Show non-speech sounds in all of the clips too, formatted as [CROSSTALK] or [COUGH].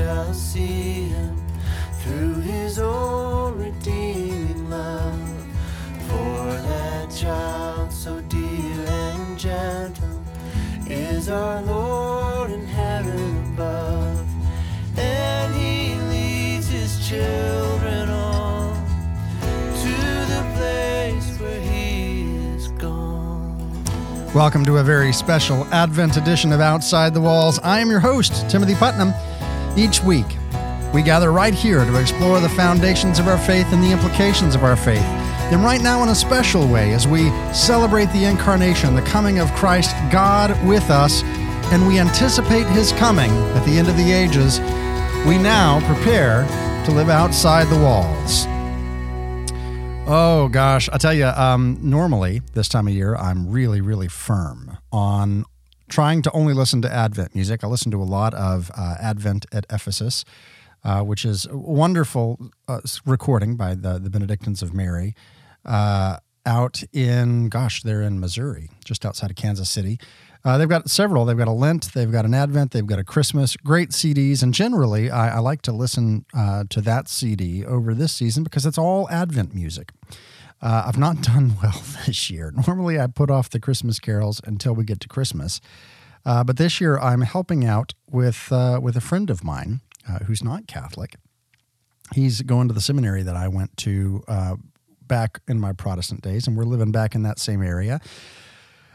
shall see him through his own redeeming love. For that child so dear and gentle is our Lord in heaven above, and he leads his children on to the place where he is gone. Welcome to a very special Advent edition of Outside the Walls. I am your host, Timothy Putnam. Each week, we gather right here to explore the foundations of our faith and the implications of our faith. And right now, in a special way, as we celebrate the incarnation, the coming of Christ, God with us, and we anticipate his coming at the end of the ages, we now prepare to live outside the walls. Oh gosh, I tell you, um, normally this time of year, I'm really, really firm on trying to only listen to Advent music. I listen to a lot of uh, Advent at Ephesus, uh, which is a wonderful uh, recording by the, the Benedictines of Mary uh, out in, gosh, they're in Missouri, just outside of Kansas City. Uh, they've got several. They've got a Lent, they've got an Advent, they've got a Christmas. Great CDs, and generally, I, I like to listen uh, to that CD over this season because it's all Advent music. Uh, I've not [LAUGHS] done well this year. Normally, I put off the Christmas carols until we get to Christmas, uh, but this year I'm helping out with uh, with a friend of mine uh, who's not Catholic. He's going to the seminary that I went to uh, back in my Protestant days, and we're living back in that same area.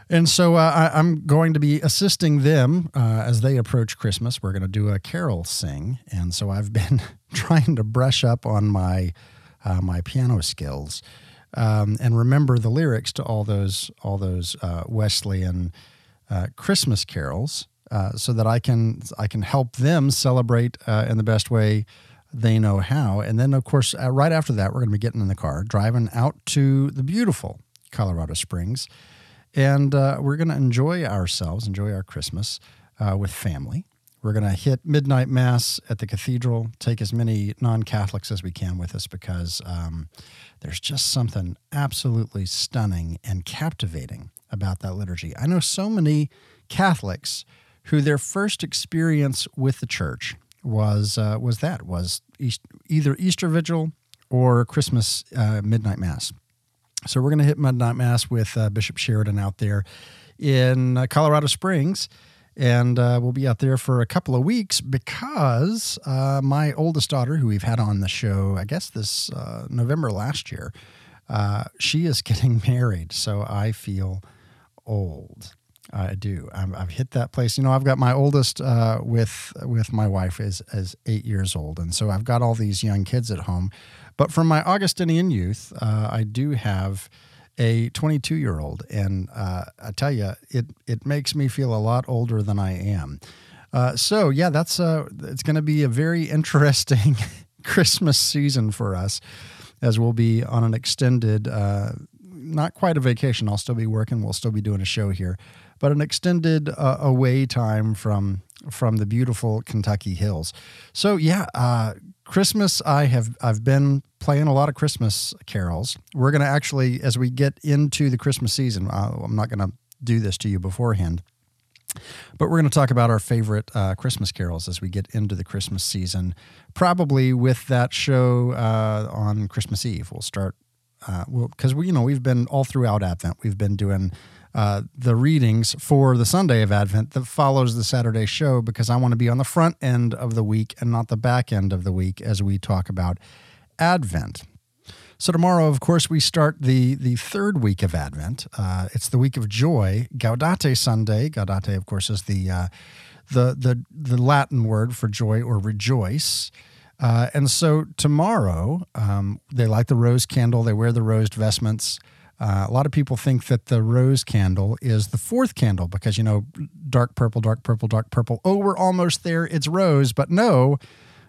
And so uh, I, am going to be assisting them as they approach Christmas. We're going to do a carol sing, and so I've been [LAUGHS] trying to brush up on my my piano skills um, and remember the lyrics to all those all those uh, Wesleyan uh, Christmas carols, uh, so that I can I can help them celebrate in the best way they know how. And then, of course, right after that, we're going to be getting in the car, driving out to the beautiful Colorado Springs and uh, we're going to enjoy ourselves, enjoy our Christmas uh, with family. We're going to hit midnight mass at the cathedral, take as many non Catholics as we can with us because um, there's just something absolutely stunning and captivating about that liturgy. I know so many Catholics who their first experience with the church was uh, was that was East, either Easter Vigil or Christmas uh, midnight mass. So we're going to hit Midnight Mass with uh, Bishop Sheridan out there in uh, Colorado Springs. And uh, we'll be out there for a couple of weeks because uh, my oldest daughter, who we've had on the show, I guess this uh, November last year, uh, she is [LAUGHS] getting married. So I feel old. I do. i have hit that place. You know, I've got my oldest uh, with with my wife is as eight years old, and so I've got all these young kids at home. But from my Augustinian youth, uh, I do have a 22 year old, and uh, I tell you, it it makes me feel a lot older than I am. Uh, so yeah, that's uh, it's going to be a very [LAUGHS] interesting Christmas season for us, as we'll be on an extended, uh, not quite a vacation. I'll still be working. We'll still be doing a show here, but an extended uh, away time from from the beautiful Kentucky hills. So yeah, uh, Christmas, I have I've been playing a lot of Christmas carols. We're going to actually, as we get into the Christmas season, I'm not going to do this to you beforehand, but we're going to talk about our favorite uh, Christmas carols as we get into the Christmas season. Probably with that show uh, on Christmas Eve, we'll start. Uh, because we, you know, we've been all throughout Advent. We've been doing uh, the readings for the Sunday of Advent that follows the Saturday show because I want to be on the front end of the week and not the back end of the week as we talk about Advent. So tomorrow, of course, we start the the third week of Advent. Uh, it's the week of joy, Gaudete Sunday. Gaudete, of course, is the uh, the the the Latin word for joy or rejoice. Uh, and so tomorrow, um, they light the rose candle. They wear the rosed vestments. Uh, a lot of people think that the rose candle is the fourth candle because, you know, dark purple, dark purple, dark purple. Oh, we're almost there. It's rose. But no,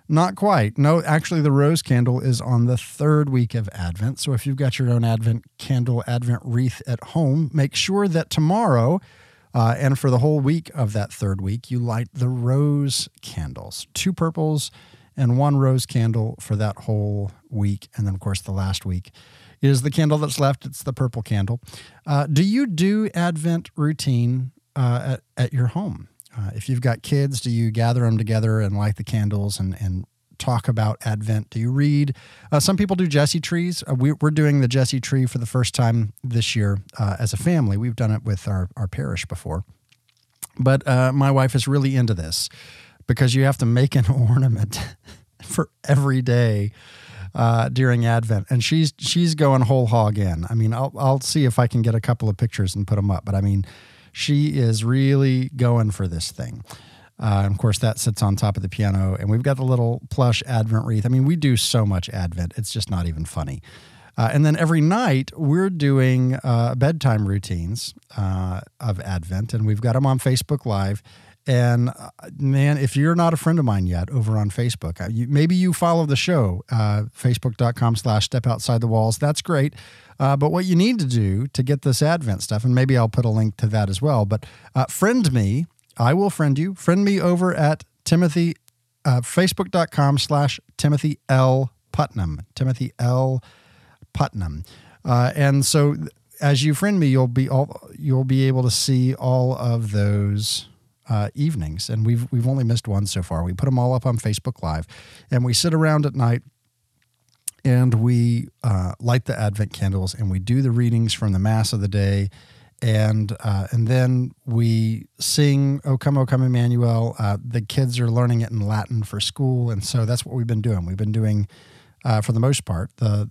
not quite. No, actually, the rose candle is on the third week of Advent. So if you've got your own Advent candle, Advent wreath at home, make sure that tomorrow uh, and for the whole week of that third week, you light the rose candles, two purples and one rose candle for that whole week. And then, of course, the last week is the candle that's left. It's the purple candle. Uh, do you do Advent routine uh, at, at your home? Uh, if you've got kids, do you gather them together and light the candles and, and talk about Advent? Do you read? Uh, some people do Jesse trees. Uh, we, are doing the Jesse tree for the first time this year uh, as a family. We've done it with our, our parish before. But my wife is really into this because you have to make an [LAUGHS] ornament for every day uh, during Advent, and she's she's going whole hog in. I mean, I'll I'll see if I can get a couple of pictures and put them up, but I mean, she is really going for this thing. Uh, of course, that sits on top of the piano, and we've got the little plush Advent wreath. I mean, we do so much Advent; it's just not even funny. Uh, and then every night we're doing uh, bedtime routines uh, of Advent, and we've got them on Facebook Live. And uh, man, if you're not a friend of mine yet over on Facebook, uh, you, maybe you follow the show, uh, facebook.com slash step outside the walls. That's great. Uh, but what you need to do to get this Advent stuff, and maybe I'll put a link to that as well, but uh, friend me. I will friend you. Friend me over at Timothy, uh, facebook.com slash Timothy L. Putnam. Timothy L. Putnam. and so as you friend me, you'll be all, you'll be able to see all of those uh, evenings, and we've we've only missed one so far. We put them all up on Facebook Live, and we sit around at night and we uh, light the Advent candles and we do the readings from the Mass of the day, and uh, and then we sing "O Come, O Come, Emmanuel." Uh, the kids are learning it in Latin for school, and so that's what we've been doing. We've been doing, uh, for the most part, the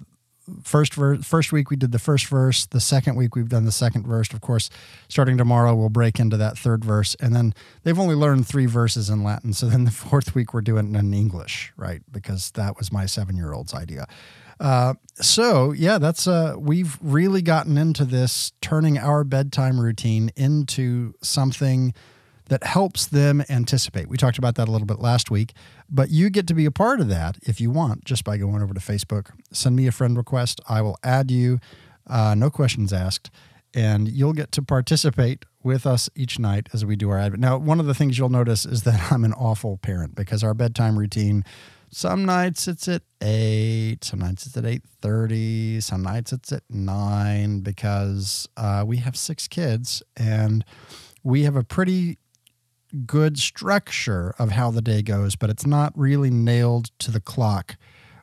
first verse first week we did the first verse the second week we've done the second verse. Of course starting tomorrow we'll break into that third verse and then they've only learned three verses in latin so then the [LAUGHS] fourth week we're doing it in english right because that was my seven year old's idea. Uh, so yeah that's uh, we've really gotten into this turning our bedtime routine into something that helps them anticipate. We talked about that a little bit last week, but you get to be a part of that if you want just by going over to Facebook. Send me a friend request. I will add you, uh, no questions asked, and you'll get to participate with us each night as we do our advent. Now, one of the things you'll notice is that [LAUGHS] I'm an awful parent because our bedtime routine. Some nights it's at eight, some nights it's at eight thirty, some nights it's at nine because uh, we have six kids and we have a pretty good structure of how the day goes, but it's not really nailed to the clock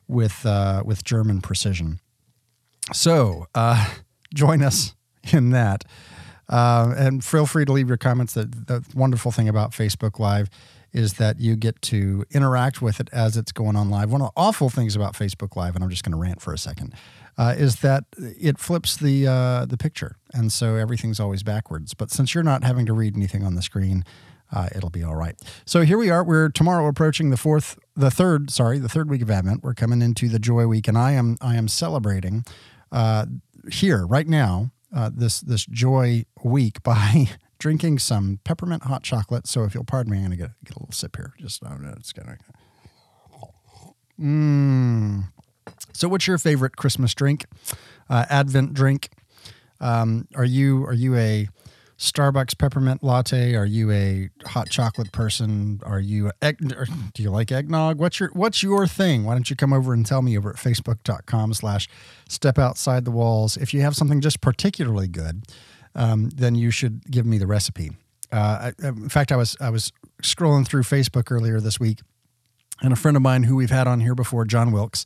with uh, with German precision. So uh, [LAUGHS] join us in that, uh, and feel free to leave your comments. The, the wonderful thing about Facebook Live is that you get to interact with it as it's going on live. One of the awful things about Facebook Live, and I'm just going to rant for a second, uh, is that it flips the uh, the picture, and so everything's always backwards. But since you're not having to read anything on the screen, uh, it'll be all right. So here we are. We're tomorrow approaching the fourth, the third, sorry, the third week of Advent. We're coming into the Joy Week, and I am I am celebrating uh, here right now uh, this this Joy Week [LAUGHS] by drinking some peppermint hot chocolate. So if you'll pardon me, I'm gonna get get a little sip here. Just oh, no, it's gonna. Mmm. So, what's your favorite Christmas drink? Uh, Advent drink? Um, are you are you a Starbucks peppermint latte? Are you a hot chocolate person? Are you egg, do you like eggnog? What's your what's your thing? Why don't you come over and tell me over at facebook.com slash step outside the walls. If you have something just particularly good, um, then you should give me the recipe. Uh, I, in fact, I was I was scrolling through Facebook earlier this week, and a friend of mine who we've had on here before, John Wilkes,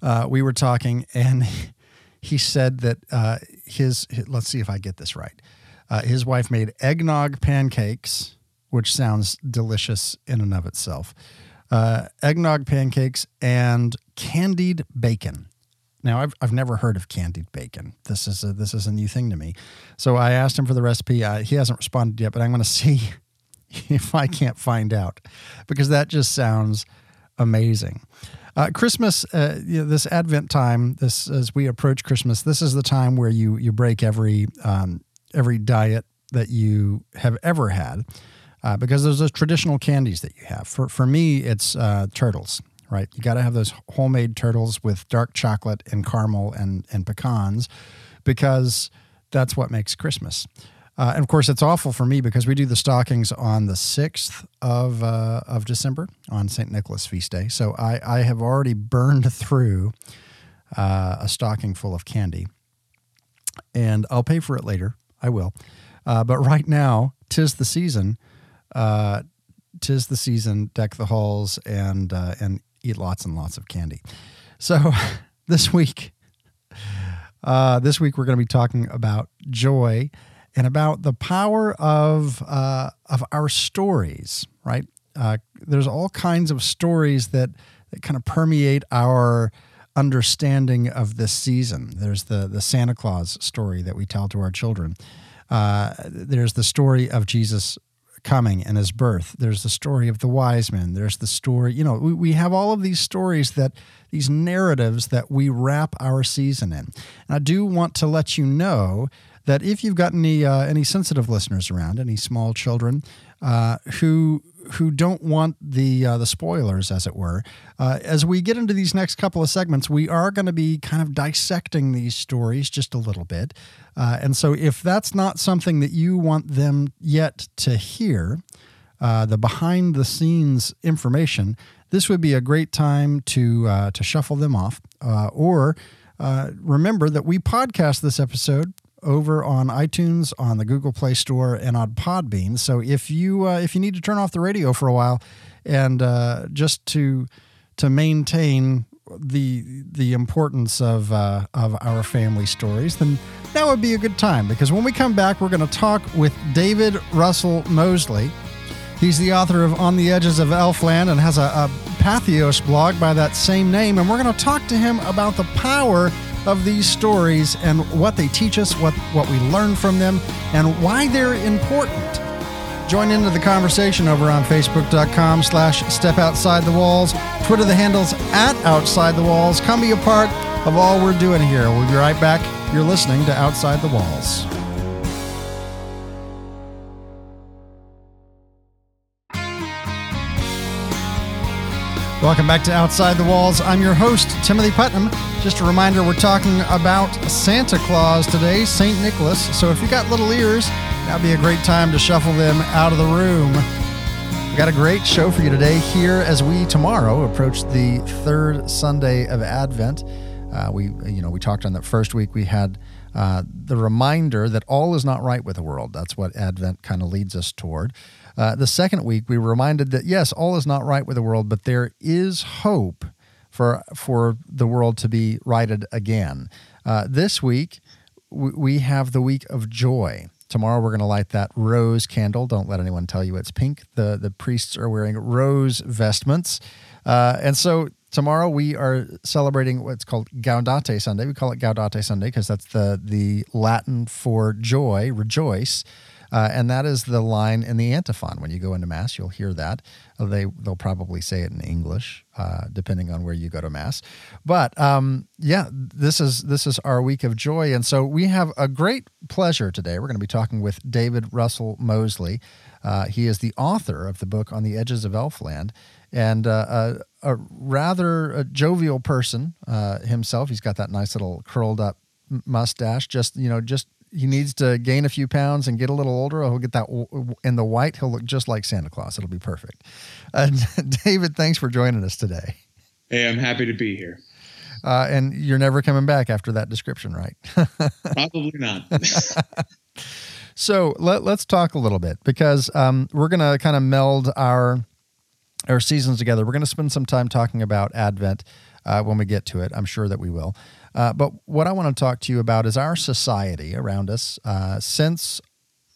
uh, we were talking, and [LAUGHS] he said that uh, his, his let's see if I get this right uh, his wife made eggnog pancakes, which sounds delicious in and of itself. Uh, eggnog pancakes and candied bacon. Now, I've, I've never heard of candied bacon. This is a, this is a new thing to me. So I asked him for the recipe. Uh, he hasn't responded yet, but I'm going [LAUGHS] to see if I can't find out because that just sounds amazing. Uh, Christmas, uh, you know, this Advent time, this as we approach Christmas, this is the time where you you break every um, every diet that you have ever had uh, because there's those traditional candies that you have. For, for me, it's uh, turtles, right? You got to have those homemade turtles with dark chocolate and caramel and, and pecans because that's what makes Christmas. Uh, and of course, it's awful for me because we do the stockings on the 6th of, uh, of December on St. Nicholas feast day. So I, I have already burned through uh, a stocking full of candy and I'll pay for it later I will. Uh, but right now, tis the season uh, tis the season, deck the halls, and uh, and eat lots and lots of candy. So [LAUGHS] this week, uh, this week we're going to be talking about joy and about the power of uh, of our stories. Right? Uh, there's all kinds of stories that that kind of permeate our understanding of this season. There's the the Santa Claus story that we tell to our children. Uh, there's the story of Jesus coming and his birth. There's the story of the wise men. There's the story, you know, we, we have all of these stories that, these narratives that we wrap our season in. And I do want to let you know that if you've got any, uh, any sensitive listeners around, any small children uh, who who don't want the uh, the spoilers, as it were. Uh, as we get into these next couple of segments, we are going to be kind of dissecting these stories just a little bit, uh, and so if that's not something that you want them yet to hear, uh, the behind the scenes information, this would be a great time to to shuffle them off, or remember that we podcast this episode over on iTunes, on the Google Play Store, and on Podbean. So if you uh, if you need to turn off the radio for a while, and uh, just to to maintain the the importance of uh, of our family stories, then that would be a good time. Because when we come back, we're going to talk with David Russell Mosley. He's the author of On the Edges of Elfland and has a, a Patheos blog by that same name. And we're going to talk to him about the power of these stories and what they teach us, what, what we learn from them, and why they're important. Join into the conversation over on Facebook.com slash Step Outside the Walls. Twitter, the handles at Outside the Walls. Come be a part of all we're doing here. We'll be right back. You're listening to Outside the Walls. Welcome back to Outside the Walls. I'm your host, Timothy Putnam. Just a reminder, we're talking about Santa Claus today, St. Nicholas. So if you got little ears, that'd be a great time to shuffle them out of the room. We got a great show for you today here as we tomorrow approach the third Sunday of Advent. Uh, we, you know, we talked on that first week. We had uh, the reminder that all is not right with the world. That's what Advent kind of leads us toward. Uh, the second week, we were reminded that yes, all is not right with the world, but there is hope for for the world to be righted again. Uh, this week, we have the week of joy. Tomorrow, we're going to light that rose candle. Don't let anyone tell you it's pink. the The priests are wearing rose vestments, uh, and so tomorrow we are celebrating what's called Gaudete Sunday. We call it Gaudete Sunday because that's the the Latin for joy, rejoice. Uh, and that is the line in the antiphon. When you go into Mass, you'll hear that. Uh, they, they'll probably say it in English, uh, depending on where you go to Mass. But um, yeah, this is, this is our week of joy. And so we have a great pleasure today. We're going to be talking with David Russell Mosley. Uh, he is the author of the book On the Edges of Elfland and uh, a, a, rather a jovial person uh, himself. He's got that nice little curled up mustache, just you know, just he needs to gain a few pounds and get a little older, he'll get that in the white. He'll look just like Santa Claus. It'll be perfect. Uh, [LAUGHS] David, thanks for joining us today. Hey, I'm happy to be here. Uh, and you're never coming back after that description, right? [LAUGHS] Probably not. [LAUGHS] so let, us talk a little bit because um, we're going to kind of meld our our seasons together. We're going to spend some time talking about Advent uh, when we get to it. I'm sure that we will. Uh, but what I want to talk to you about is our society around us uh, since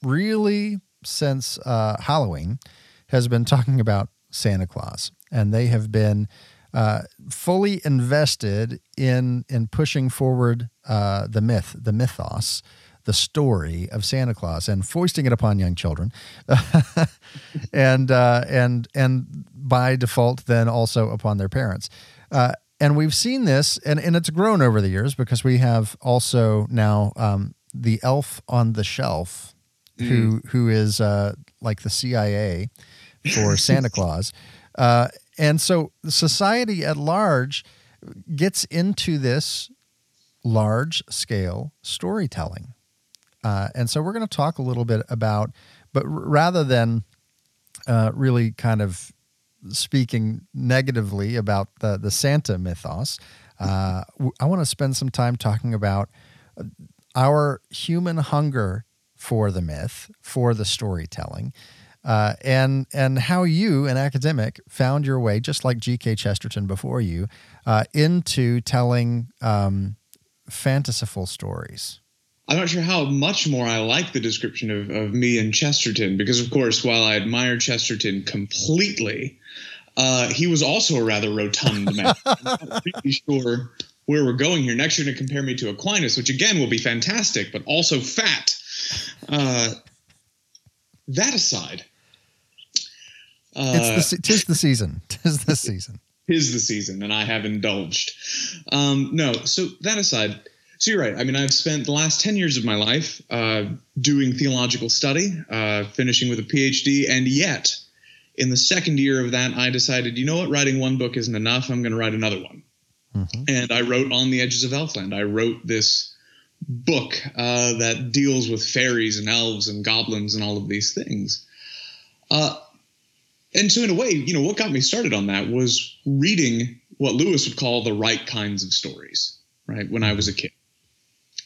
really since uh, Halloween has been [LAUGHS] talking about Santa Claus, and they have been uh, fully invested in in pushing forward uh, the myth, the mythos, the story of Santa Claus, and foisting it upon young children, [LAUGHS] and uh, and and by default, then also upon their parents. Uh, and we've seen this, and, and it's grown over the years because we have also now um, the elf on the shelf, mm. who who is uh, like the CIA for [LAUGHS] Santa Claus, uh, and so society at large gets into this large scale storytelling, uh, and so we're going to talk a little bit about, but r- rather than uh, really kind of speaking negatively about the the Santa mythos, uh, I want to spend some time talking about uh, our human hunger for the myth, for the storytelling, uh, and and how you, an academic, found your way, just like G.K. Chesterton before you, uh, into telling um, fanciful stories. I'm not sure how much more I like the description of, of me and Chesterton, because of course, while I admire Chesterton completely, uh, he was also a rather rotund man. [LAUGHS] I'm not really sure where we're going here. Next, you're going to compare me to Aquinas, which again will be fantastic, but also fat. Uh, that aside, uh, it's the, tis the season. [LAUGHS] Tis the season. Tis the season, and I have indulged. Um, no, so that aside, so you're right. I mean, I've spent the last 10 years of my life uh, doing theological study, uh, finishing with a PhD, and yet in the second year of that, I decided, you know what, writing one book isn't enough. I'm going to write another one. Mm-hmm. And I wrote On the Edges of Elfland. I wrote this book uh, that deals with fairies and elves and goblins and all of these things. Uh, and so, in a way, you know, what got me started on that was reading what Lewis would call the right kinds of stories, right? When I was a kid,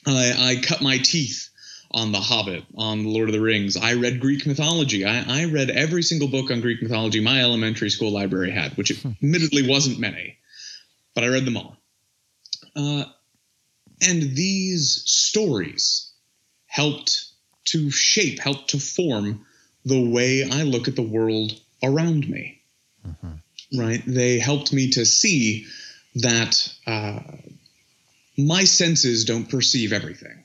I, I cut my teeth on The Hobbit, on The Lord of the Rings. I read Greek mythology. I, I read every single book on Greek mythology my elementary school library had, which admittedly wasn't many, but I read them all. Uh, and these stories helped to shape, helped to form the way I look at the world around me. Mm-hmm. Right? They helped me to see that uh, my senses don't perceive everything.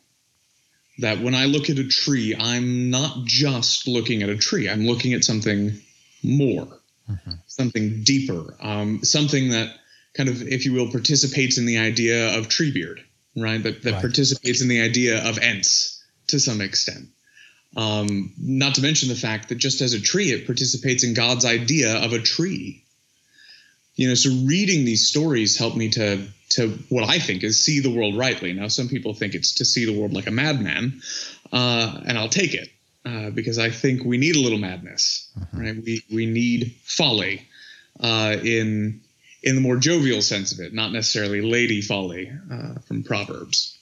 That when I look at a tree, I'm not just looking at a tree, I'm looking at something more, mm-hmm. something deeper, um, something that kind of, if you will, participates in the idea of Treebeard, right? That, that right. participates in the idea of Ents to some extent. Um, not to mention the fact that just as a tree, it participates in God's idea of a tree. You know, so reading these stories helped me to to what I think is see the world rightly. Now, some people think it's to see the world like a madman, uh, and I'll take it uh, because I think we need a little madness, mm-hmm. right? We we need folly uh, in in the more jovial sense of it, not necessarily lady folly uh, from Proverbs.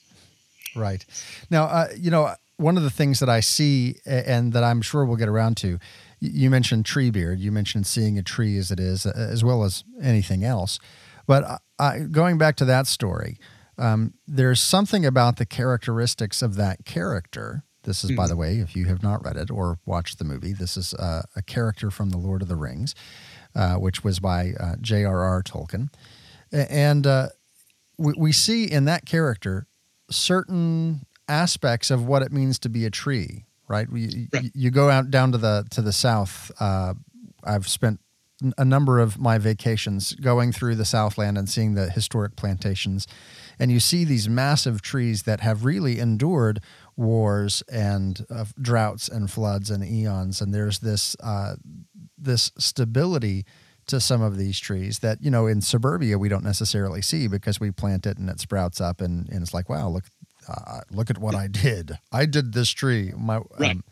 Right. Now, uh, you know, one of the things that I see and that I'm sure we'll get around to, you mentioned Treebeard you mentioned seeing a tree as it is, uh, as well as anything else. But I, going back to that story, um, there's something about the characteristics of that character. This is, mm-hmm. by the way, if you have not read it or watched the movie, this is uh, a character from The Lord of the Rings uh, which was by uh, J.R.R. Tolkien. And uh, we, we see in that character certain aspects of what it means to be a tree, right? We, right. You go out down to the to the south. Uh, I've spent a number of my vacations going through the Southland and seeing the historic plantations, and you see these massive trees that have really endured wars and uh, droughts and floods and eons. And there's this uh, this stability to some of these trees that you know in suburbia we don't necessarily see because we plant it and it sprouts up and, and it's like wow look uh, look at what I did I did this tree my right. Um,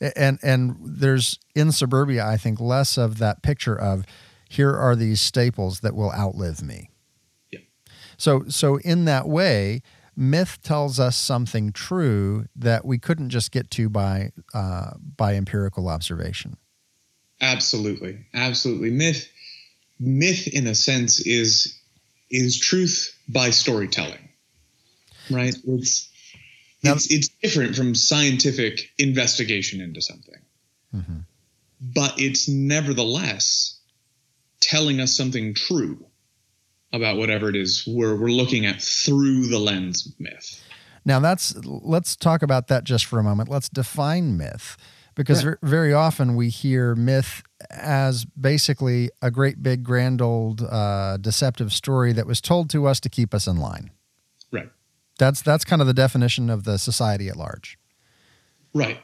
and and there's in suburbia I think less of that picture of here are these staples that will outlive me yeah. so so in that way myth tells us something true that we couldn't just get to by uh, by empirical observation Absolutely, absolutely. Myth, myth, in a sense, is is truth by storytelling, right? It's now, it's it's different from scientific investigation into something, mm-hmm. but it's nevertheless telling us something true about whatever it is we're we're looking at through the lens of myth. Now that's let's talk about that just for a moment. Let's define myth because yeah. very often we hear myth as basically a great big grand old uh, deceptive story that was told to us to keep us in line. That's that's kind of the definition of the society at large. Right.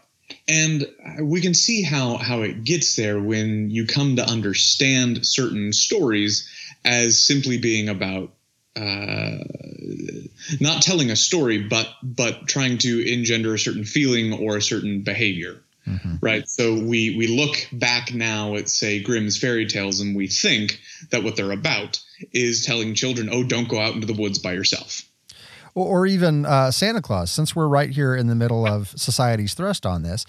And we can see how how it gets there when you come to understand certain stories as simply being about uh, not telling a story, but but trying to engender a certain feeling or a certain behavior. Mm-hmm. Right. So we we look back now at say Grimm's fairy tales and we think that what they're about is telling children, oh, don't go out into the woods by yourself. Or, even uh, Santa Claus, since we're right here in the middle of society's thrust on this.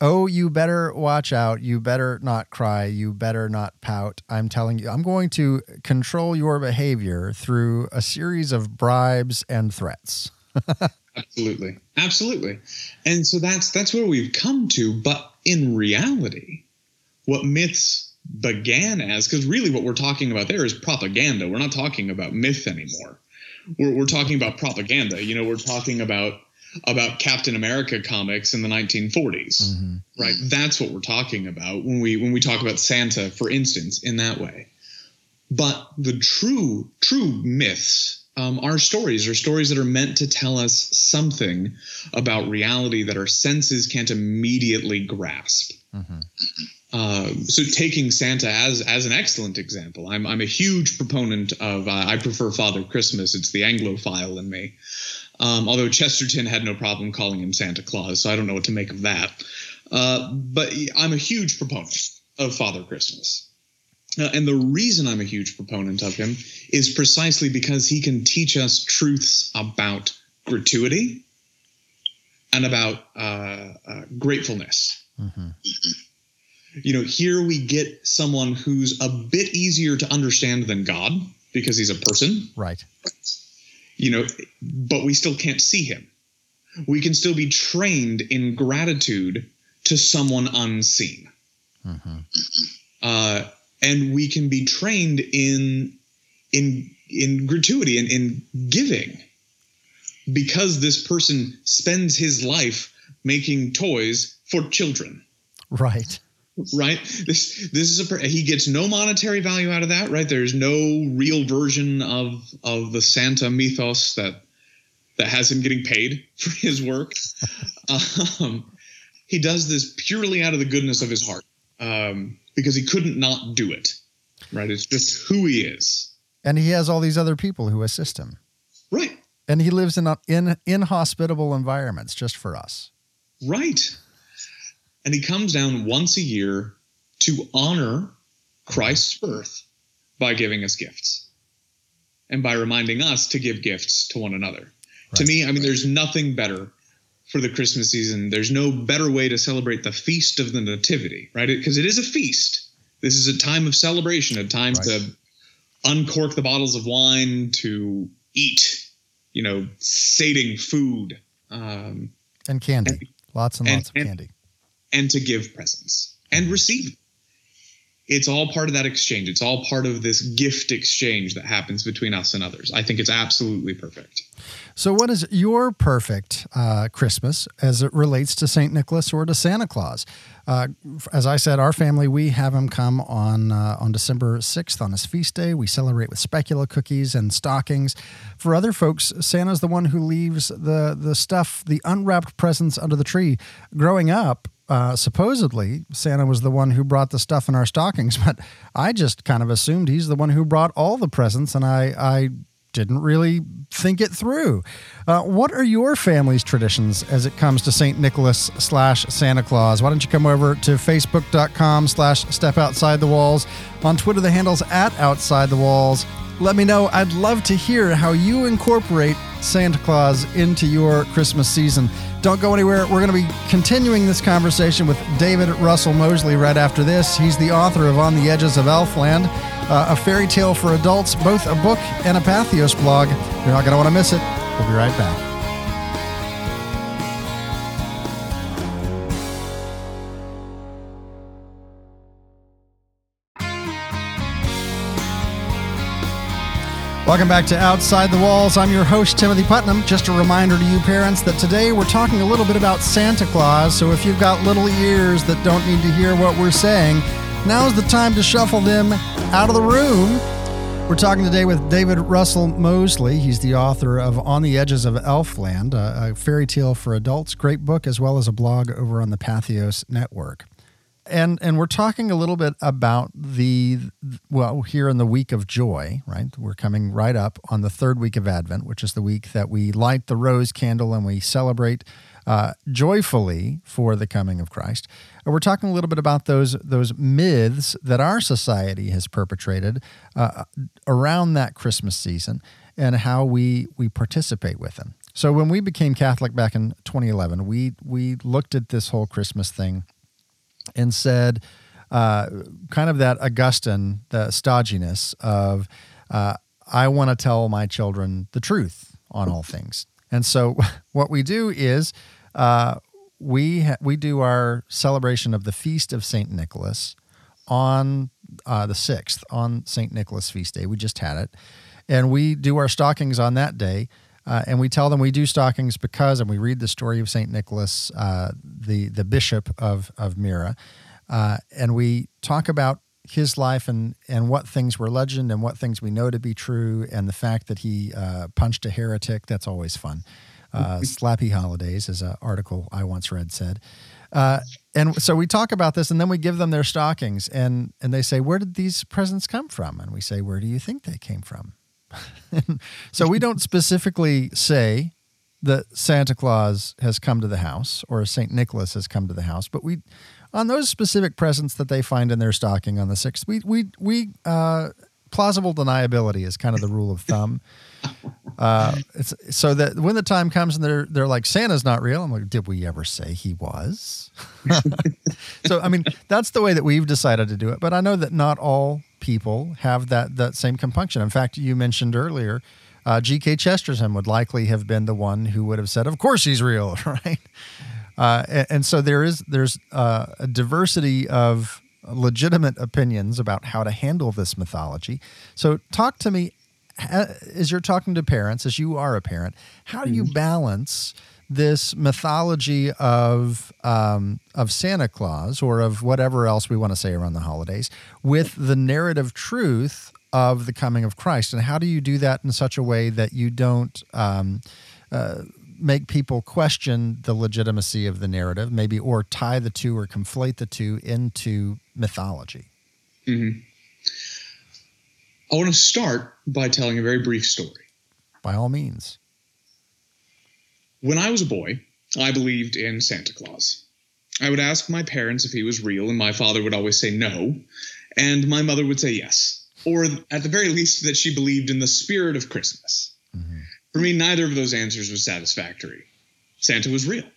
Oh, you better watch out. You better not cry. You better not pout. I'm telling you, I'm going to control your behavior through a series of bribes and threats. [LAUGHS] Absolutely. Absolutely. And so that's that's where we've come to, but in reality, what myths began as because really what we're talking about there is propaganda. We're not talking about myth anymore. We're we're talking about propaganda. You know, we're talking about about Captain America comics in the 1940s. Mm-hmm. Right? That's what we're talking about when we when we talk about Santa for instance in that way. But the true true myths um, are stories are stories that are meant to tell us something about reality that our senses can't immediately grasp. Mm-hmm. Uh, so taking Santa as as an excellent example, I'm I'm a huge proponent of uh, I prefer Father Christmas. It's the Anglophile in me. Um, although Chesterton had no problem calling him Santa Claus, so I don't know what to make of that. Uh, but I'm a huge proponent of Father Christmas. Uh, and the reason I'm a huge proponent of him is precisely because he can teach us truths about gratuity and about uh, uh, gratefulness. Mm-hmm. You know, here we get someone who's a bit easier to understand than God because he's a person. Right. You know, but we still can't see him. We can still be trained in gratitude to someone unseen. Mm-hmm. Uh, and we can be trained in in in gratuity and in giving because this person spends his life making toys for children right right this this is a he gets no monetary value out of that right there's no real version of of the santa mythos that that has him getting paid [LAUGHS] for his work um, he does this purely out of the goodness of his heart um, because he couldn't not do it. Right? It's just who he is. And he has all these other people who assist him. Right. And he lives in in inhospitable environments just for us. Right. And he comes down once a year to honor Christ's birth by giving us gifts and by reminding us to give gifts to one another. Right. To me, I mean, there's nothing better for the Christmas season. There's no better way to celebrate the feast of the Nativity, right? Because it, it is a feast. This is a time of celebration, a time right. to uncork the bottles of wine, to eat, you know, sating food. Um, and candy. And, lots and, and lots of and, candy. And to give presents and receive. It's all part of that exchange. It's all part of this gift exchange that happens between us and others. I think it's absolutely perfect. So, what is your perfect uh, Christmas as it relates to St. Nicholas or to Santa Claus? Uh, as I said, our family, we have him come on uh, on December 6th on his feast day. We celebrate with speculaas cookies and stockings. For other folks, Santa's the one who leaves the, the stuff, the unwrapped presents under the tree. Growing up, uh, supposedly Santa was the one who brought the stuff in our stockings, [LAUGHS] but I just kind of assumed he's the one who brought all the presents, and I, I didn't really think it through. Uh, what are your family's traditions as it comes to St. Nicholas slash Santa Claus? Why don't you come over to facebook.com slash step outside the walls. On Twitter, the handle's at outside the walls. Let me know. I'd love to hear how you incorporate Santa Claus into your Christmas season. Don't go anywhere. We're going to be continuing this conversation with David Russell Mosley right after this. He's the author of On the Edges of Elfland uh, a fairy tale for adults, both a book and a Patheos blog. You're not going to want to miss it. We'll be right back. Welcome back to Outside the Walls. I'm your host, Timothy Putnam. Just a reminder to you parents that today we're talking a little bit about Santa Claus. So if you've got little ears that don't need to hear what we're saying, now's the time to shuffle them out of the room. We're talking today with David Russell Mosley. He's the author of On the Edges of Elfland, a, fairy tale for adults, great book, as well as a blog over on the Patheos Network. And and we're talking a little bit about the well here in the week of joy, right? We're coming right up on the third week of Advent, which is the week that we light the rose candle and we celebrate uh, joyfully for the coming of Christ. And we're talking a little bit about those those myths that our society has perpetrated uh, around that Christmas season and how we we participate with them. So when we became Catholic back in 2011, we we looked at this whole Christmas thing and said, uh, kind of that Augustine, the stodginess of, uh, I want to tell my children the truth on all things. And so [LAUGHS] what we do is uh, we ha- we do our celebration of the feast of Saint Nicholas on uh, the sixth on Saint Nicholas feast day. We just had it, and we do our stockings on that day. Uh, and we tell them we do stockings because, and we read the story of Saint Nicholas, uh, the the bishop of of Myra, uh, and we talk about his life and and what things were legend and what things we know to be true, and the fact that he uh, punched a heretic. That's always fun. Uh, slappy holidays, as an article I once read said. Uh, and so we talk about this, and then we give them their stockings, and and they say, "Where did these presents come from?" And we say, "Where do you think they came from?" So we don't specifically say that Santa Claus has come to the house or Saint Nicholas has come to the house, but we on those specific presents that they find in their stocking on the sixth, we we we uh, plausible deniability is kind of the rule of thumb. Uh, so that when the time comes and they're they're like Santa's not real, I'm like, did we ever say he was? [LAUGHS] so I mean, that's the way that we've decided to do it. But I know that not all people have that that same compunction. In fact, you mentioned earlier, uh, G.K. Chesterton would likely have been the one who would have said, "Of course he's real," [LAUGHS] right? Uh, and, and, so there is there's uh, a diversity of legitimate opinions about how to handle this mythology. So talk to me as you're talking to parents, as you are a parent, how do you mm-hmm. balance this mythology of um, of Santa Claus or of whatever else we want to say around the holidays with the narrative truth of the coming of Christ, and how do you do that in such a way that you don't um, uh, make people question the legitimacy of the narrative, maybe, or tie the two or conflate the two into mythology? Mm-hmm. I want to start by telling a very brief story. By all means. When I was a boy, I believed in Santa Claus. I would ask my parents if he was real, and my father would always say no, and my mother would say yes, or at the very least, that she believed in the spirit of Christmas. Mm-hmm. For me, neither of those answers was satisfactory. Santa was real.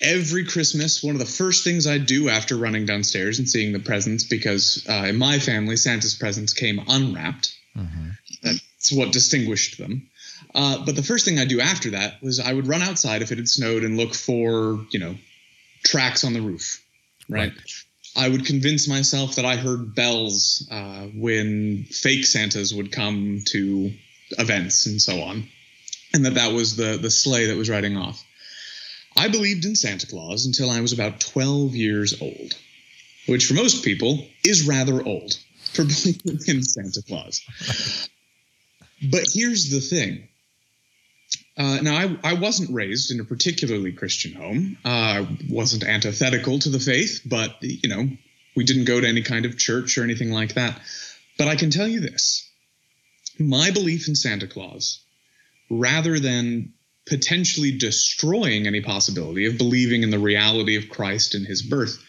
Every Christmas, one of the first things I do after running downstairs and seeing the presents, because uh, in my family, Santa's presents came unwrapped. Mm-hmm. That's what distinguished them. Uh, but the first thing I do after that was I would run outside if it had snowed and look for, you know, tracks on the roof, right? right. I would convince myself that I heard bells uh, when fake Santas would come to events and so on and that that was the the sleigh that was riding off. I believed in Santa Claus until I was about 12 years old, which for most people is rather old for believing in Santa Claus. But here's the thing. Uh, now, I, I wasn't raised in a particularly Christian home. Uh, I wasn't antithetical to the faith, but, you know, we didn't go to any kind of church or anything like that. But I can tell you this my belief in Santa Claus rather than potentially destroying any possibility of believing in the reality of Christ and his birth,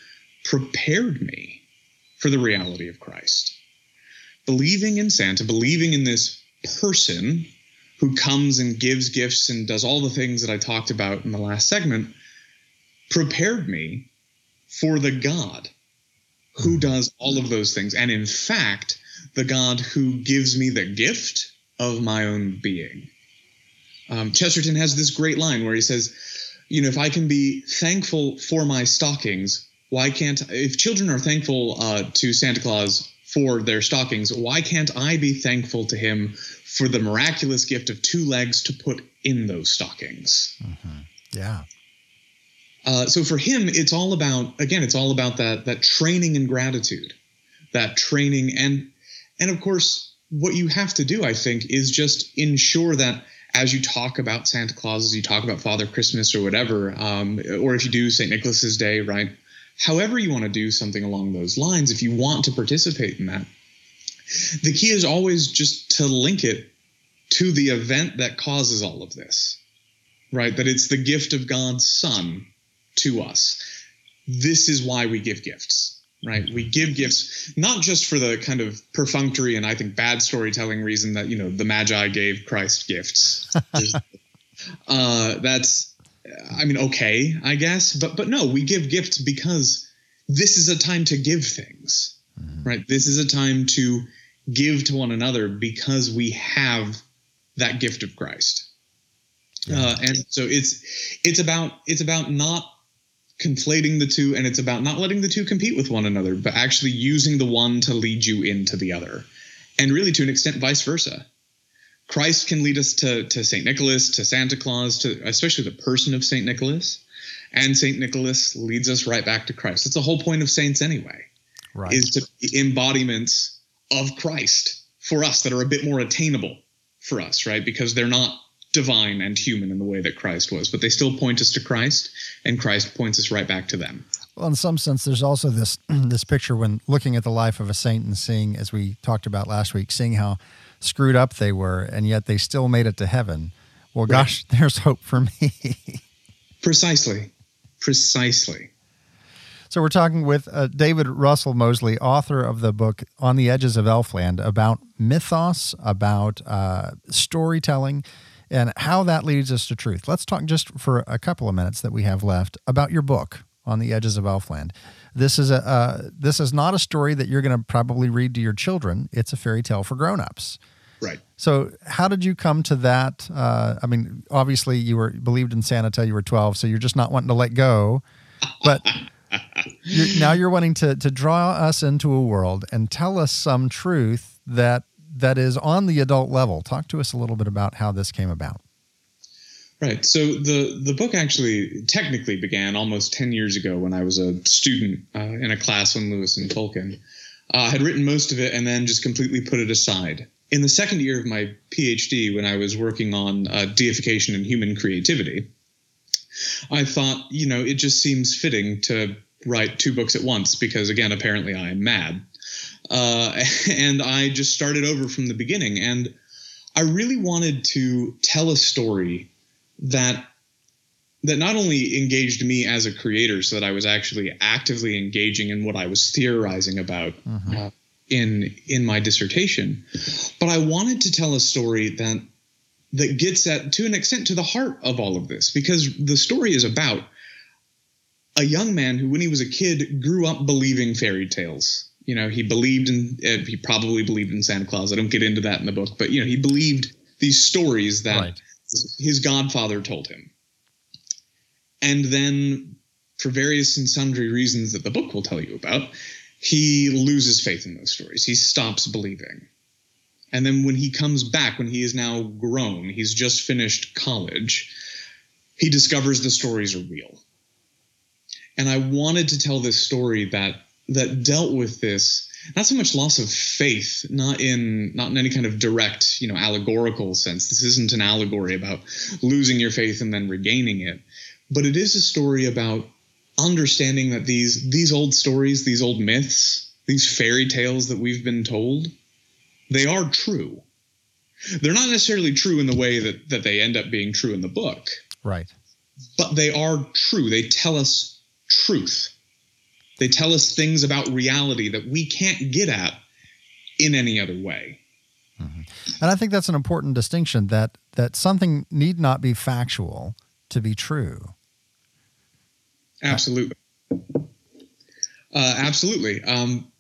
prepared me for the reality of Christ. Believing in Santa, believing in this person who comes and gives gifts and does all the things that I talked about in the last segment, prepared me for the God who hmm. does all of those things. And in fact, the God who gives me the gift of my own being. Um, Chesterton has this great line where he says, you know, if I can be thankful for my stockings, why can't, if children are thankful uh, to Santa Claus for their stockings, why can't I be thankful to him for the miraculous gift of two legs to put in those stockings? Mm-hmm. Yeah. Uh, so for him, it's all about again, it's all about that that training and gratitude, that training and and of course, what you have to do, I think, is just ensure that as you talk about Santa Claus, as you talk about Father Christmas or whatever, um, or if you do St. Nicholas's Day, right? However, you want to do something along those lines, if you want to participate in that, the key is always just to link it to the event that causes all of this, right? That it's the gift of God's Son to us. This is why we give gifts right? We give gifts not just for the kind of perfunctory and I think bad storytelling reason that you know the Magi gave Christ gifts, [LAUGHS] uh, that's I mean, okay, I guess, but but no, we give gifts because this is a time to give things, mm-hmm. right? This is a time to give to one another because we have that gift of Christ, yeah. uh, and so it's it's about it's about not conflating the two, and it's about not letting the two compete with one another, but actually using the one to lead you into the other, and really to an extent, vice versa Christ can lead us to, to St. Nicholas, to Santa Claus, to especially the person of St. Nicholas. And St. Nicholas leads us right back to Christ. That's the whole point of saints anyway. Right. Is to be embodiments of Christ for us that are a bit more attainable for us, right? Because they're not divine and human in the way that Christ was, but they still point us to Christ, and Christ points us right back to them. Well, in some sense, there's also this [CLEARS THROAT] this picture when looking at the life of a saint and seeing, as we talked about last week, seeing how screwed up they were, and yet they still made it to heaven. Well, gosh, [LAUGHS] there's hope for me. Precisely. Precisely. So, we're talking with uh, David Russell Mosley, author of the book On the Edges of Elfland, about mythos, about uh, storytelling, and how that leads us to truth. Let's talk just for a couple of minutes that we have left about your book, On the Edges of Elfland. This is a uh, this is not a story that you're going to probably read to your children. It's a fairy tale for grown-ups. Right. So, how did you come to that? Uh, I mean, obviously, you were believed in Santa till you were 12, so you're just not wanting to let go. But [LAUGHS] you're, now you're wanting to to draw us into a world and tell us some truth that that is on the adult level. Talk to us a little bit about how this came about. Right. So the the book actually technically began almost ten years ago when I was a student uh, in a class on Lewis and Tolkien. Uh, I had written most of it and then just completely put it aside. In the second year of my PhD, when I was working on uh, deification and human creativity, I thought, you know, it just seems fitting to write two books at once because, again, apparently I am mad. Uh, [LAUGHS] and I just started over from the beginning. And I really wanted to tell a story that that not only engaged me as a creator so that I was actually actively engaging in what I was theorizing about mm-hmm. uh, in in my dissertation, but I wanted to tell a story that that gets at to an extent to the heart of all of this because the story is about a young man who when he was a kid grew up believing fairy tales. You know, he believed in uh, he probably believed in Santa Claus. I don't get into that in the book, but you know, he believed these stories that right his godfather told him. And then, for various and sundry reasons that the book will tell you about, he loses faith in those stories. He stops believing. And then, when he comes back, when he is now grown, he's just finished college, he discovers the stories are real. And I wanted to tell this story that that dealt with this not so much loss of faith, not in not in any kind of direct, you know, allegorical sense. This isn't an allegory about losing your faith and then regaining it, but it is a story about understanding that these these old stories, these old myths, these fairy tales that we've been told, they are true. They're not necessarily true in the way that that they end up being true in the book. Right. But they are true. They tell us truth they tell us things about reality that we can't get at in any other way. Mm-hmm. And I think that's an important distinction that that something need not be factual to be true. Absolutely. Uh, absolutely. Um,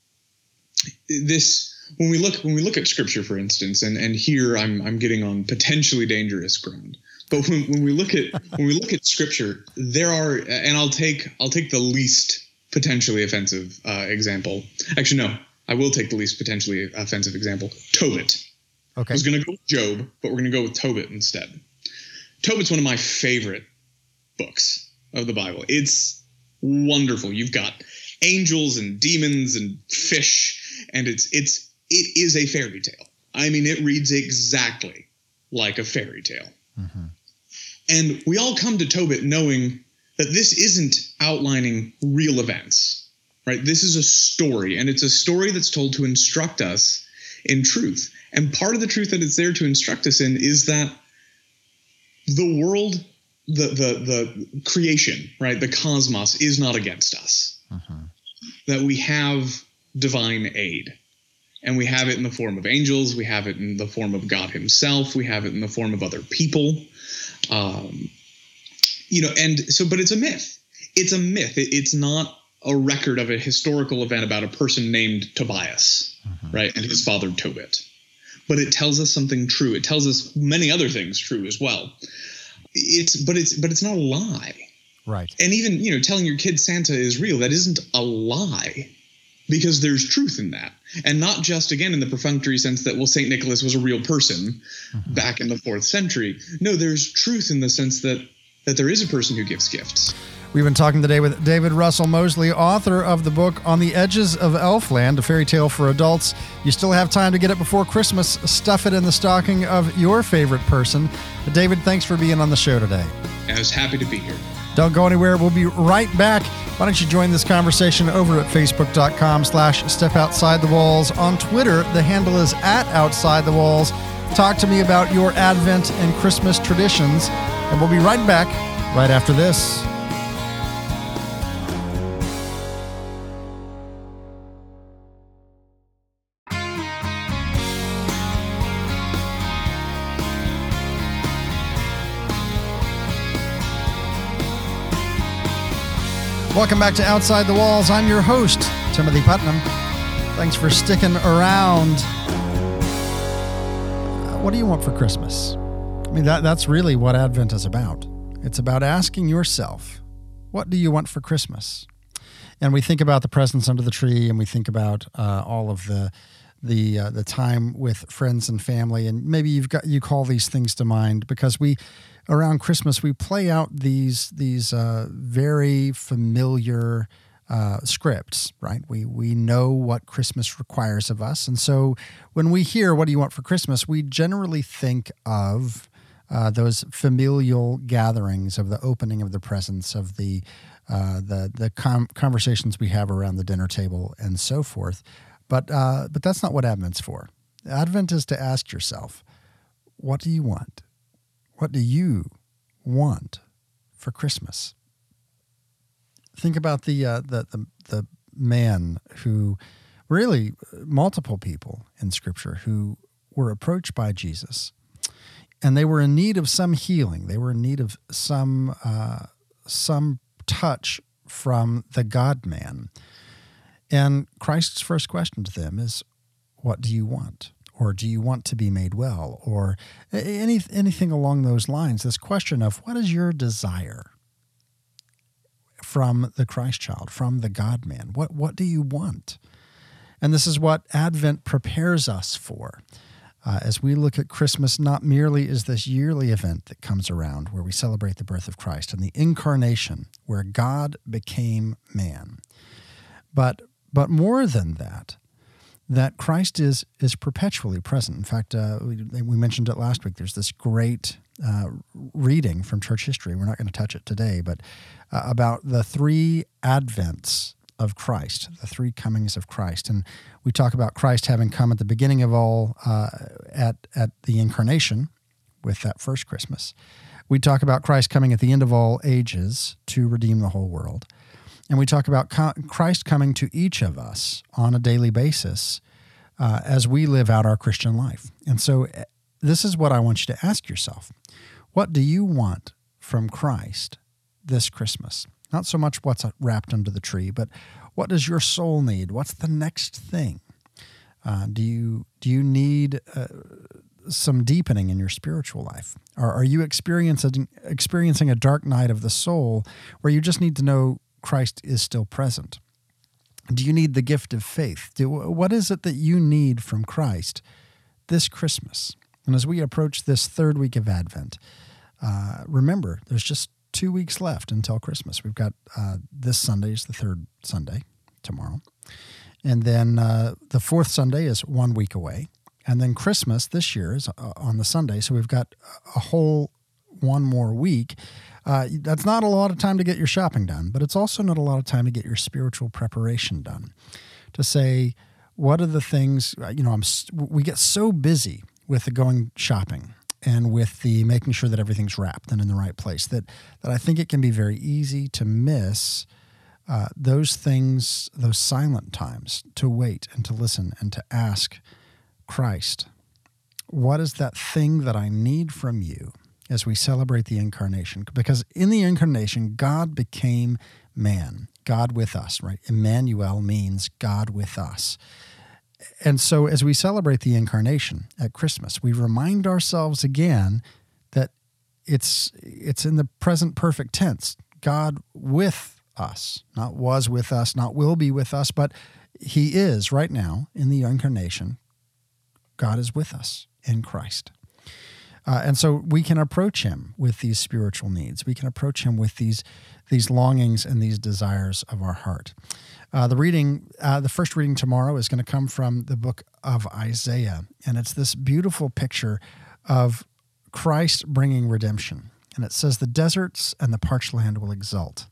this when we look when we look at scripture, for instance, and and here I'm I'm getting on potentially dangerous ground. But when, when we look at when we look at scripture, there are and I'll take I'll take the least potentially offensive uh, example. Actually, no, I will take the least potentially offensive example. Tobit. Okay. I was going to go with Job, but we're going to go with Tobit instead. Tobit's one of my favorite books of the Bible. It's wonderful. You've got angels and demons and fish, and it's it's it is a fairy tale. I mean, it reads exactly like a fairy tale. Mm-hmm. And we all come to Tobit knowing that this isn't outlining real events, right? This is a story, and it's a story that's told to instruct us in truth. And part of the truth that it's there to instruct us in is that the world, the the the creation, right, the cosmos is not against us. Uh-huh. That we have divine aid. And we have it in the form of angels, we have it in the form of God Himself, we have it in the form of other people. Um, you know, and so, but it's a myth. It's a myth. It, it's not a record of a historical event about a person named Tobias, mm-hmm. right, and his father Tobit. But it tells us something true. It tells us many other things true as well. It's but it's but it's not a lie. Right. And even, you know, telling your kid Santa is real, that isn't a lie because there's truth in that. And not just, again, in the perfunctory sense that, well, St. Nicholas was a real person mm-hmm. back in the fourth century. No, there's truth in the sense that that there is a person who gives gifts. We've been talking today with David Russell Mosley, author of the book On the Edges of Elfland, a fairy tale for adults. You still have time to get it before Christmas. Stuff it in the stocking of your favorite person. David, thanks for being on the show today. I was happy to be here. Don't go anywhere. We'll be right back. Why don't you join this conversation over at facebook.com slash step outside the walls. On Twitter, the handle is at outside the walls. Talk to me about your Advent and Christmas traditions. And we'll be right back right after this. Welcome back to Outside the Walls. I'm your host, Timothy Putnam. Thanks for sticking around. Uh, what do you want for Christmas? I mean, that, that's really what Advent is about. It's about asking yourself, what do you want for Christmas? And we think about the presents under the tree, and we think about uh, all of the the uh, the time with friends and family, and maybe you've got you call these things to mind because we around Christmas, we play out these these uh, very familiar uh, scripts, right? We we know what Christmas requires of us, and so when we hear "What do you want for Christmas?" we generally think of uh, those familial gatherings of the opening of the presents, of the uh, the the com- conversations we have around the dinner table, and so forth. But uh, but that's not what Advent's for. Advent is to ask yourself, "What do you want?" What do you want for Christmas? Think about the uh, the, the the man who really multiple people in Scripture who were approached by Jesus, and they were in need of some healing. They were in need of some uh, some touch from the God Man. And Christ's first question to them is, What do you want? or do you want to be made well or any anything along those lines this question of what is your desire from the Christ child from the God man what what do you want and this is what advent prepares us for uh, as we look at Christmas, not merely is this yearly event that comes around where we celebrate the birth of Christ and the incarnation, where God became man, but but more than that, that Christ is is perpetually present. In fact, uh, we, we, mentioned it last week. There's this great uh, reading from church history. We're not going to touch it today, but uh, about the three advents of Christ, the three comings of Christ, and we talk about Christ having come at the beginning of all uh, at at the incarnation with that first Christmas. We talk about Christ coming at the end of all ages to redeem the whole world. And we talk about Christ coming to each of us on a daily basis uh, as we live out our Christian life. And so, eh, this is what I want you to ask yourself What do you want from Christ this Christmas? Not so much what's wrapped under the tree, but what does your soul need? What's the next thing? Uh, do you do you need uh, some deepening in your spiritual life? Or are you experiencing experiencing a dark night of the soul where you just need to know Christ is still present? Do you need the gift of faith? Do, what is it that you need from Christ this Christmas? And as we approach this third week of Advent, uh, remember there's just two weeks left until Christmas. We've got uh, this Sunday is the third Sunday tomorrow. And then uh, the fourth Sunday is one week away. And then Christmas this year is uh, on the Sunday. So we've got a whole one more week uh, that's not a lot of time to get your shopping done, but it's also not a lot of time to get your spiritual preparation done. To say, what are the things, uh, you know, I'm, we get so busy with the going shopping and with the making sure that everything's wrapped and in the right place that, that I think it can be very easy to miss uh, those things, those silent times to wait and to listen and to ask Christ, what is that thing that I need from you as we celebrate the incarnation. Because in the incarnation, God became man, God with us, right? Emmanuel means God with us. And so as we celebrate the incarnation at Christmas, we remind ourselves again that it's it's in the present perfect tense. God with us, not was with us, not will be with us, but he is right now in the incarnation. God is with us in Christ. Uh, and so we can approach him with these spiritual needs. We can approach him with these these longings and these desires of our heart. Uh, the reading, uh, the first reading tomorrow is going to come from the book of Isaiah, and it's this beautiful picture of Christ bringing redemption. And it says, The deserts and the parched land will exult.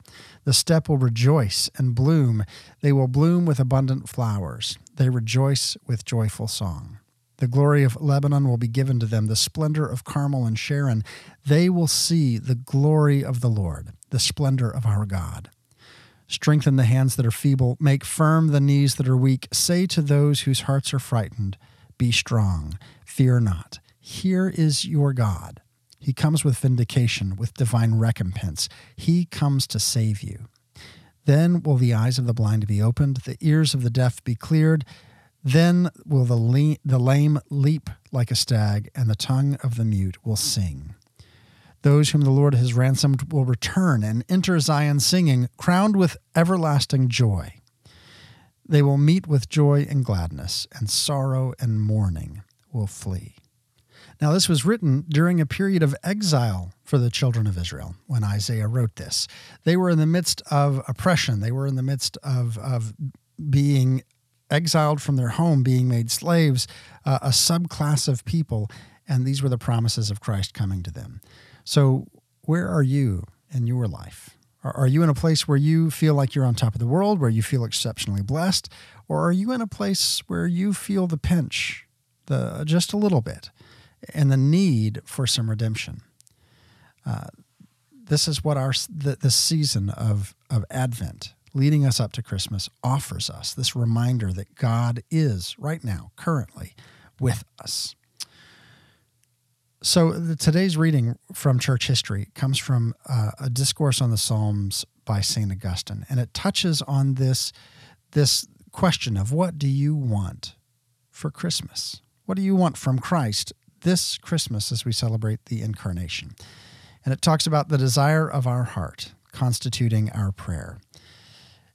The steppe will rejoice and bloom. They will bloom with abundant flowers. They rejoice with joyful song. The glory of Lebanon will be given to them, the splendor of Carmel and Sharon. They will see the glory of the Lord, the splendor of our God. Strengthen the hands that are feeble, make firm the knees that are weak. Say to those whose hearts are frightened, Be strong, fear not. Here is your God. He comes with vindication, with divine recompense. He comes to save you. Then will the eyes of the blind be opened, the ears of the deaf be cleared. Then will the, le- the lame leap like a stag, and the tongue of the mute will sing. Those whom the Lord has ransomed will return and enter Zion singing, crowned with everlasting joy. They will meet with joy and gladness, and sorrow and mourning will flee. Now, this was written during a period of exile for the children of Israel when Isaiah wrote this. They were in the midst of oppression, they were in the midst of, of being exiled from their home, being made slaves, uh, a subclass of people, and these were the promises of Christ coming to them. So, where are you in your life? Are, you in a place where you feel like you're on top of the world, where you feel exceptionally blessed, or are you in a place where you feel the pinch, the just a little bit, and the need for some redemption? Uh, this is what our the, the season of of Advent leading us up to Christmas offers us this reminder that God is right now, currently, with us. So, the, today's reading from church history comes from uh, a discourse on the Psalms by St. Augustine, and it touches on this, this question of what do you want for Christmas? What do you want from Christ this Christmas as we celebrate the incarnation? And it talks about the desire of our heart constituting our prayer.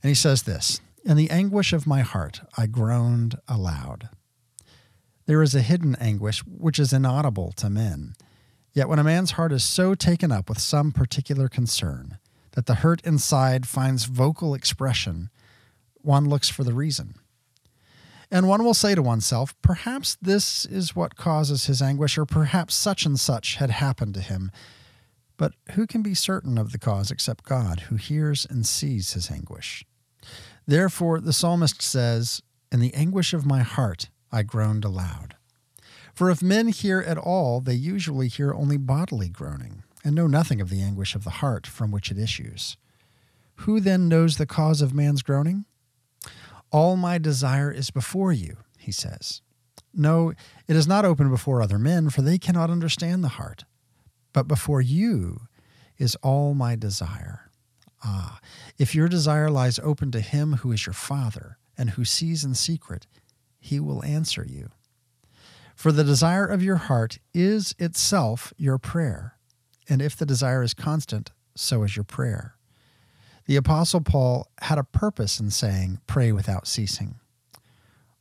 And he says this In the anguish of my heart, I groaned aloud. There is a hidden anguish which is inaudible to men. Yet when a man's heart is so taken up with some particular concern that the hurt inside finds vocal expression, one looks for the reason. And one will say to oneself, perhaps this is what causes his anguish, or perhaps such and such had happened to him. But who can be certain of the cause except God, who hears and sees his anguish? Therefore, the psalmist says, In the anguish of my heart, I groaned aloud. For if men hear at all, they usually hear only bodily groaning, and know nothing of the anguish of the heart from which it issues. Who then knows the cause of man's groaning? All my desire is before you, he says. No, it is not open before other men, for they cannot understand the heart. But before you is all my desire. Ah, if your desire lies open to him who is your Father and who sees in secret, he will answer you. For the desire of your heart is itself your prayer, and if the desire is constant, so is your prayer. The Apostle Paul had a purpose in saying, Pray without ceasing.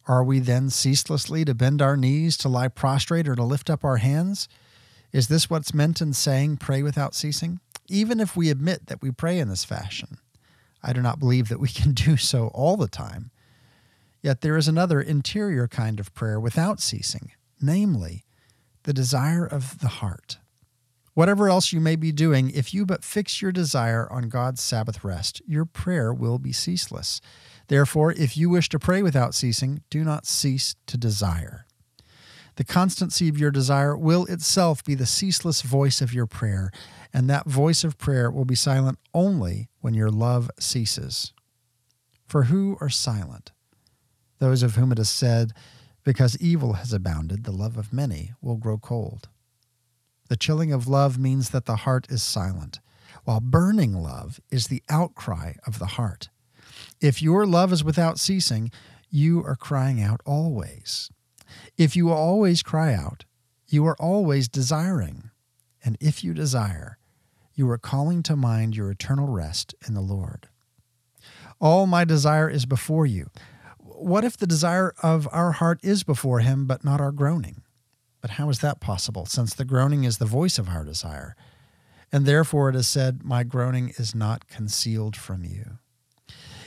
Are we then ceaselessly to bend our knees, to lie prostrate, or to lift up our hands? Is this what's meant in saying, Pray without ceasing? even if we admit that we pray in this fashion. I do not believe that we can [LAUGHS] do so all the time. Yet there is another interior kind of prayer without ceasing, namely, the desire of the heart. Whatever else you may be doing, if you but fix your desire on God's Sabbath rest, your prayer will be ceaseless. Therefore, if you wish to pray without ceasing, do not cease to desire. The constancy of your desire will itself be the ceaseless voice of your prayer, and that voice of prayer will be silent only when your love ceases. For who are silent? Those of whom it is said, Because evil has abounded, the love of many will grow cold. The chilling of love means that the heart is silent, while burning love is the outcry of the heart. If your love is without ceasing, you are crying out always. If you always cry out, you are always desiring. And if you desire, you are calling to mind your eternal rest in the Lord. All my desire is before you. What if the desire of our heart is before Him, but not our groaning? But how is that possible, since the groaning is the voice of our desire? And therefore it is said, My groaning is not concealed from you.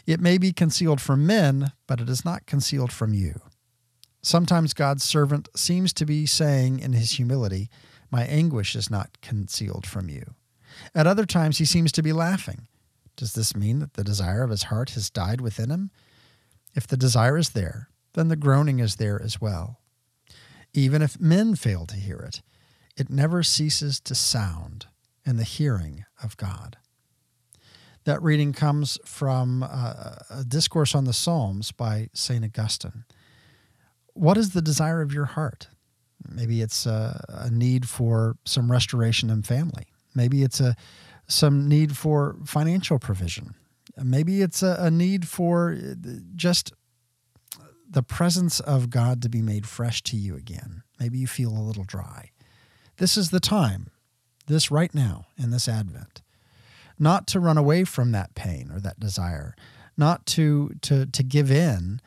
It may be concealed from men, but it is not concealed from you. Sometimes God's servant seems to be saying in his humility, My anguish is not concealed from you. At other times, he seems to be laughing. Does this mean that the desire of his heart has died within him? If the desire is there, then the groaning is there as well. Even if men fail to hear it, it never ceases to sound in the hearing of God. That reading comes from uh, a discourse on the Psalms by St. Augustine. What is the desire of your heart? Maybe it's a, a need for some restoration in family. Maybe it's a some need for financial provision. Maybe it's a, a need for uh, just the presence of God to be made fresh to you again. Maybe you feel a little dry. This is the time, this right now in this Advent, not to run away from that pain or that desire, not to, to, to give in,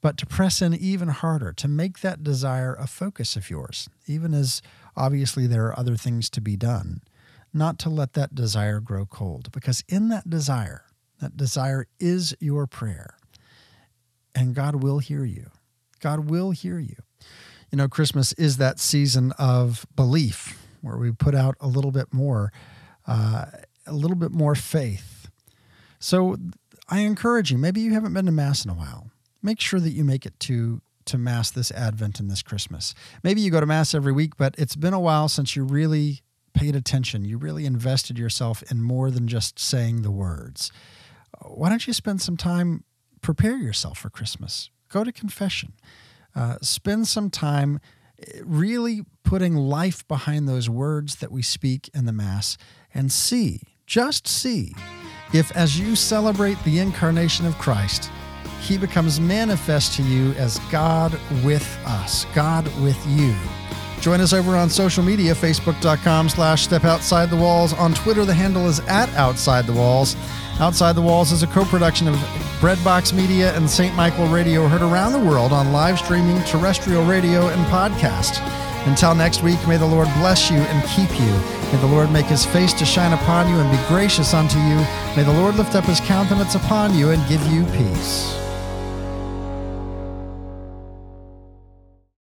but to press in even harder, to make that desire a focus of yours, even as obviously there are other things to be done, not to let that desire grow cold, because in that desire, that desire is your prayer. And God will hear you. God will hear you. You know, Christmas is that season of belief where we put out a little bit more, uh, a little bit more faith. So I encourage you, maybe you haven't been to Mass in a while. Make sure that you make it to to Mass this Advent and this Christmas. Maybe you go to Mass every week, but it's been a while since you really paid attention. You really invested yourself in more than just saying the words why don't you spend some time prepare yourself for Christmas? Go to confession. Uh, spend some time eh, really putting life behind those words that we speak in the Mass and see, just see, if as you celebrate the incarnation of Christ, he becomes manifest to you as God with us, God with you. Join us over on social media, facebook.com slash step outside the walls. On Twitter, the handle is at outside the walls. Outside the Walls is a co production of Breadbox Media and St. Michael Radio, heard around the world on live streaming, terrestrial radio, and podcast. Until next week, may the Lord bless you and keep you. May the Lord make his face to shine upon you and be gracious unto you. May the Lord lift up his countenance upon you and give you peace.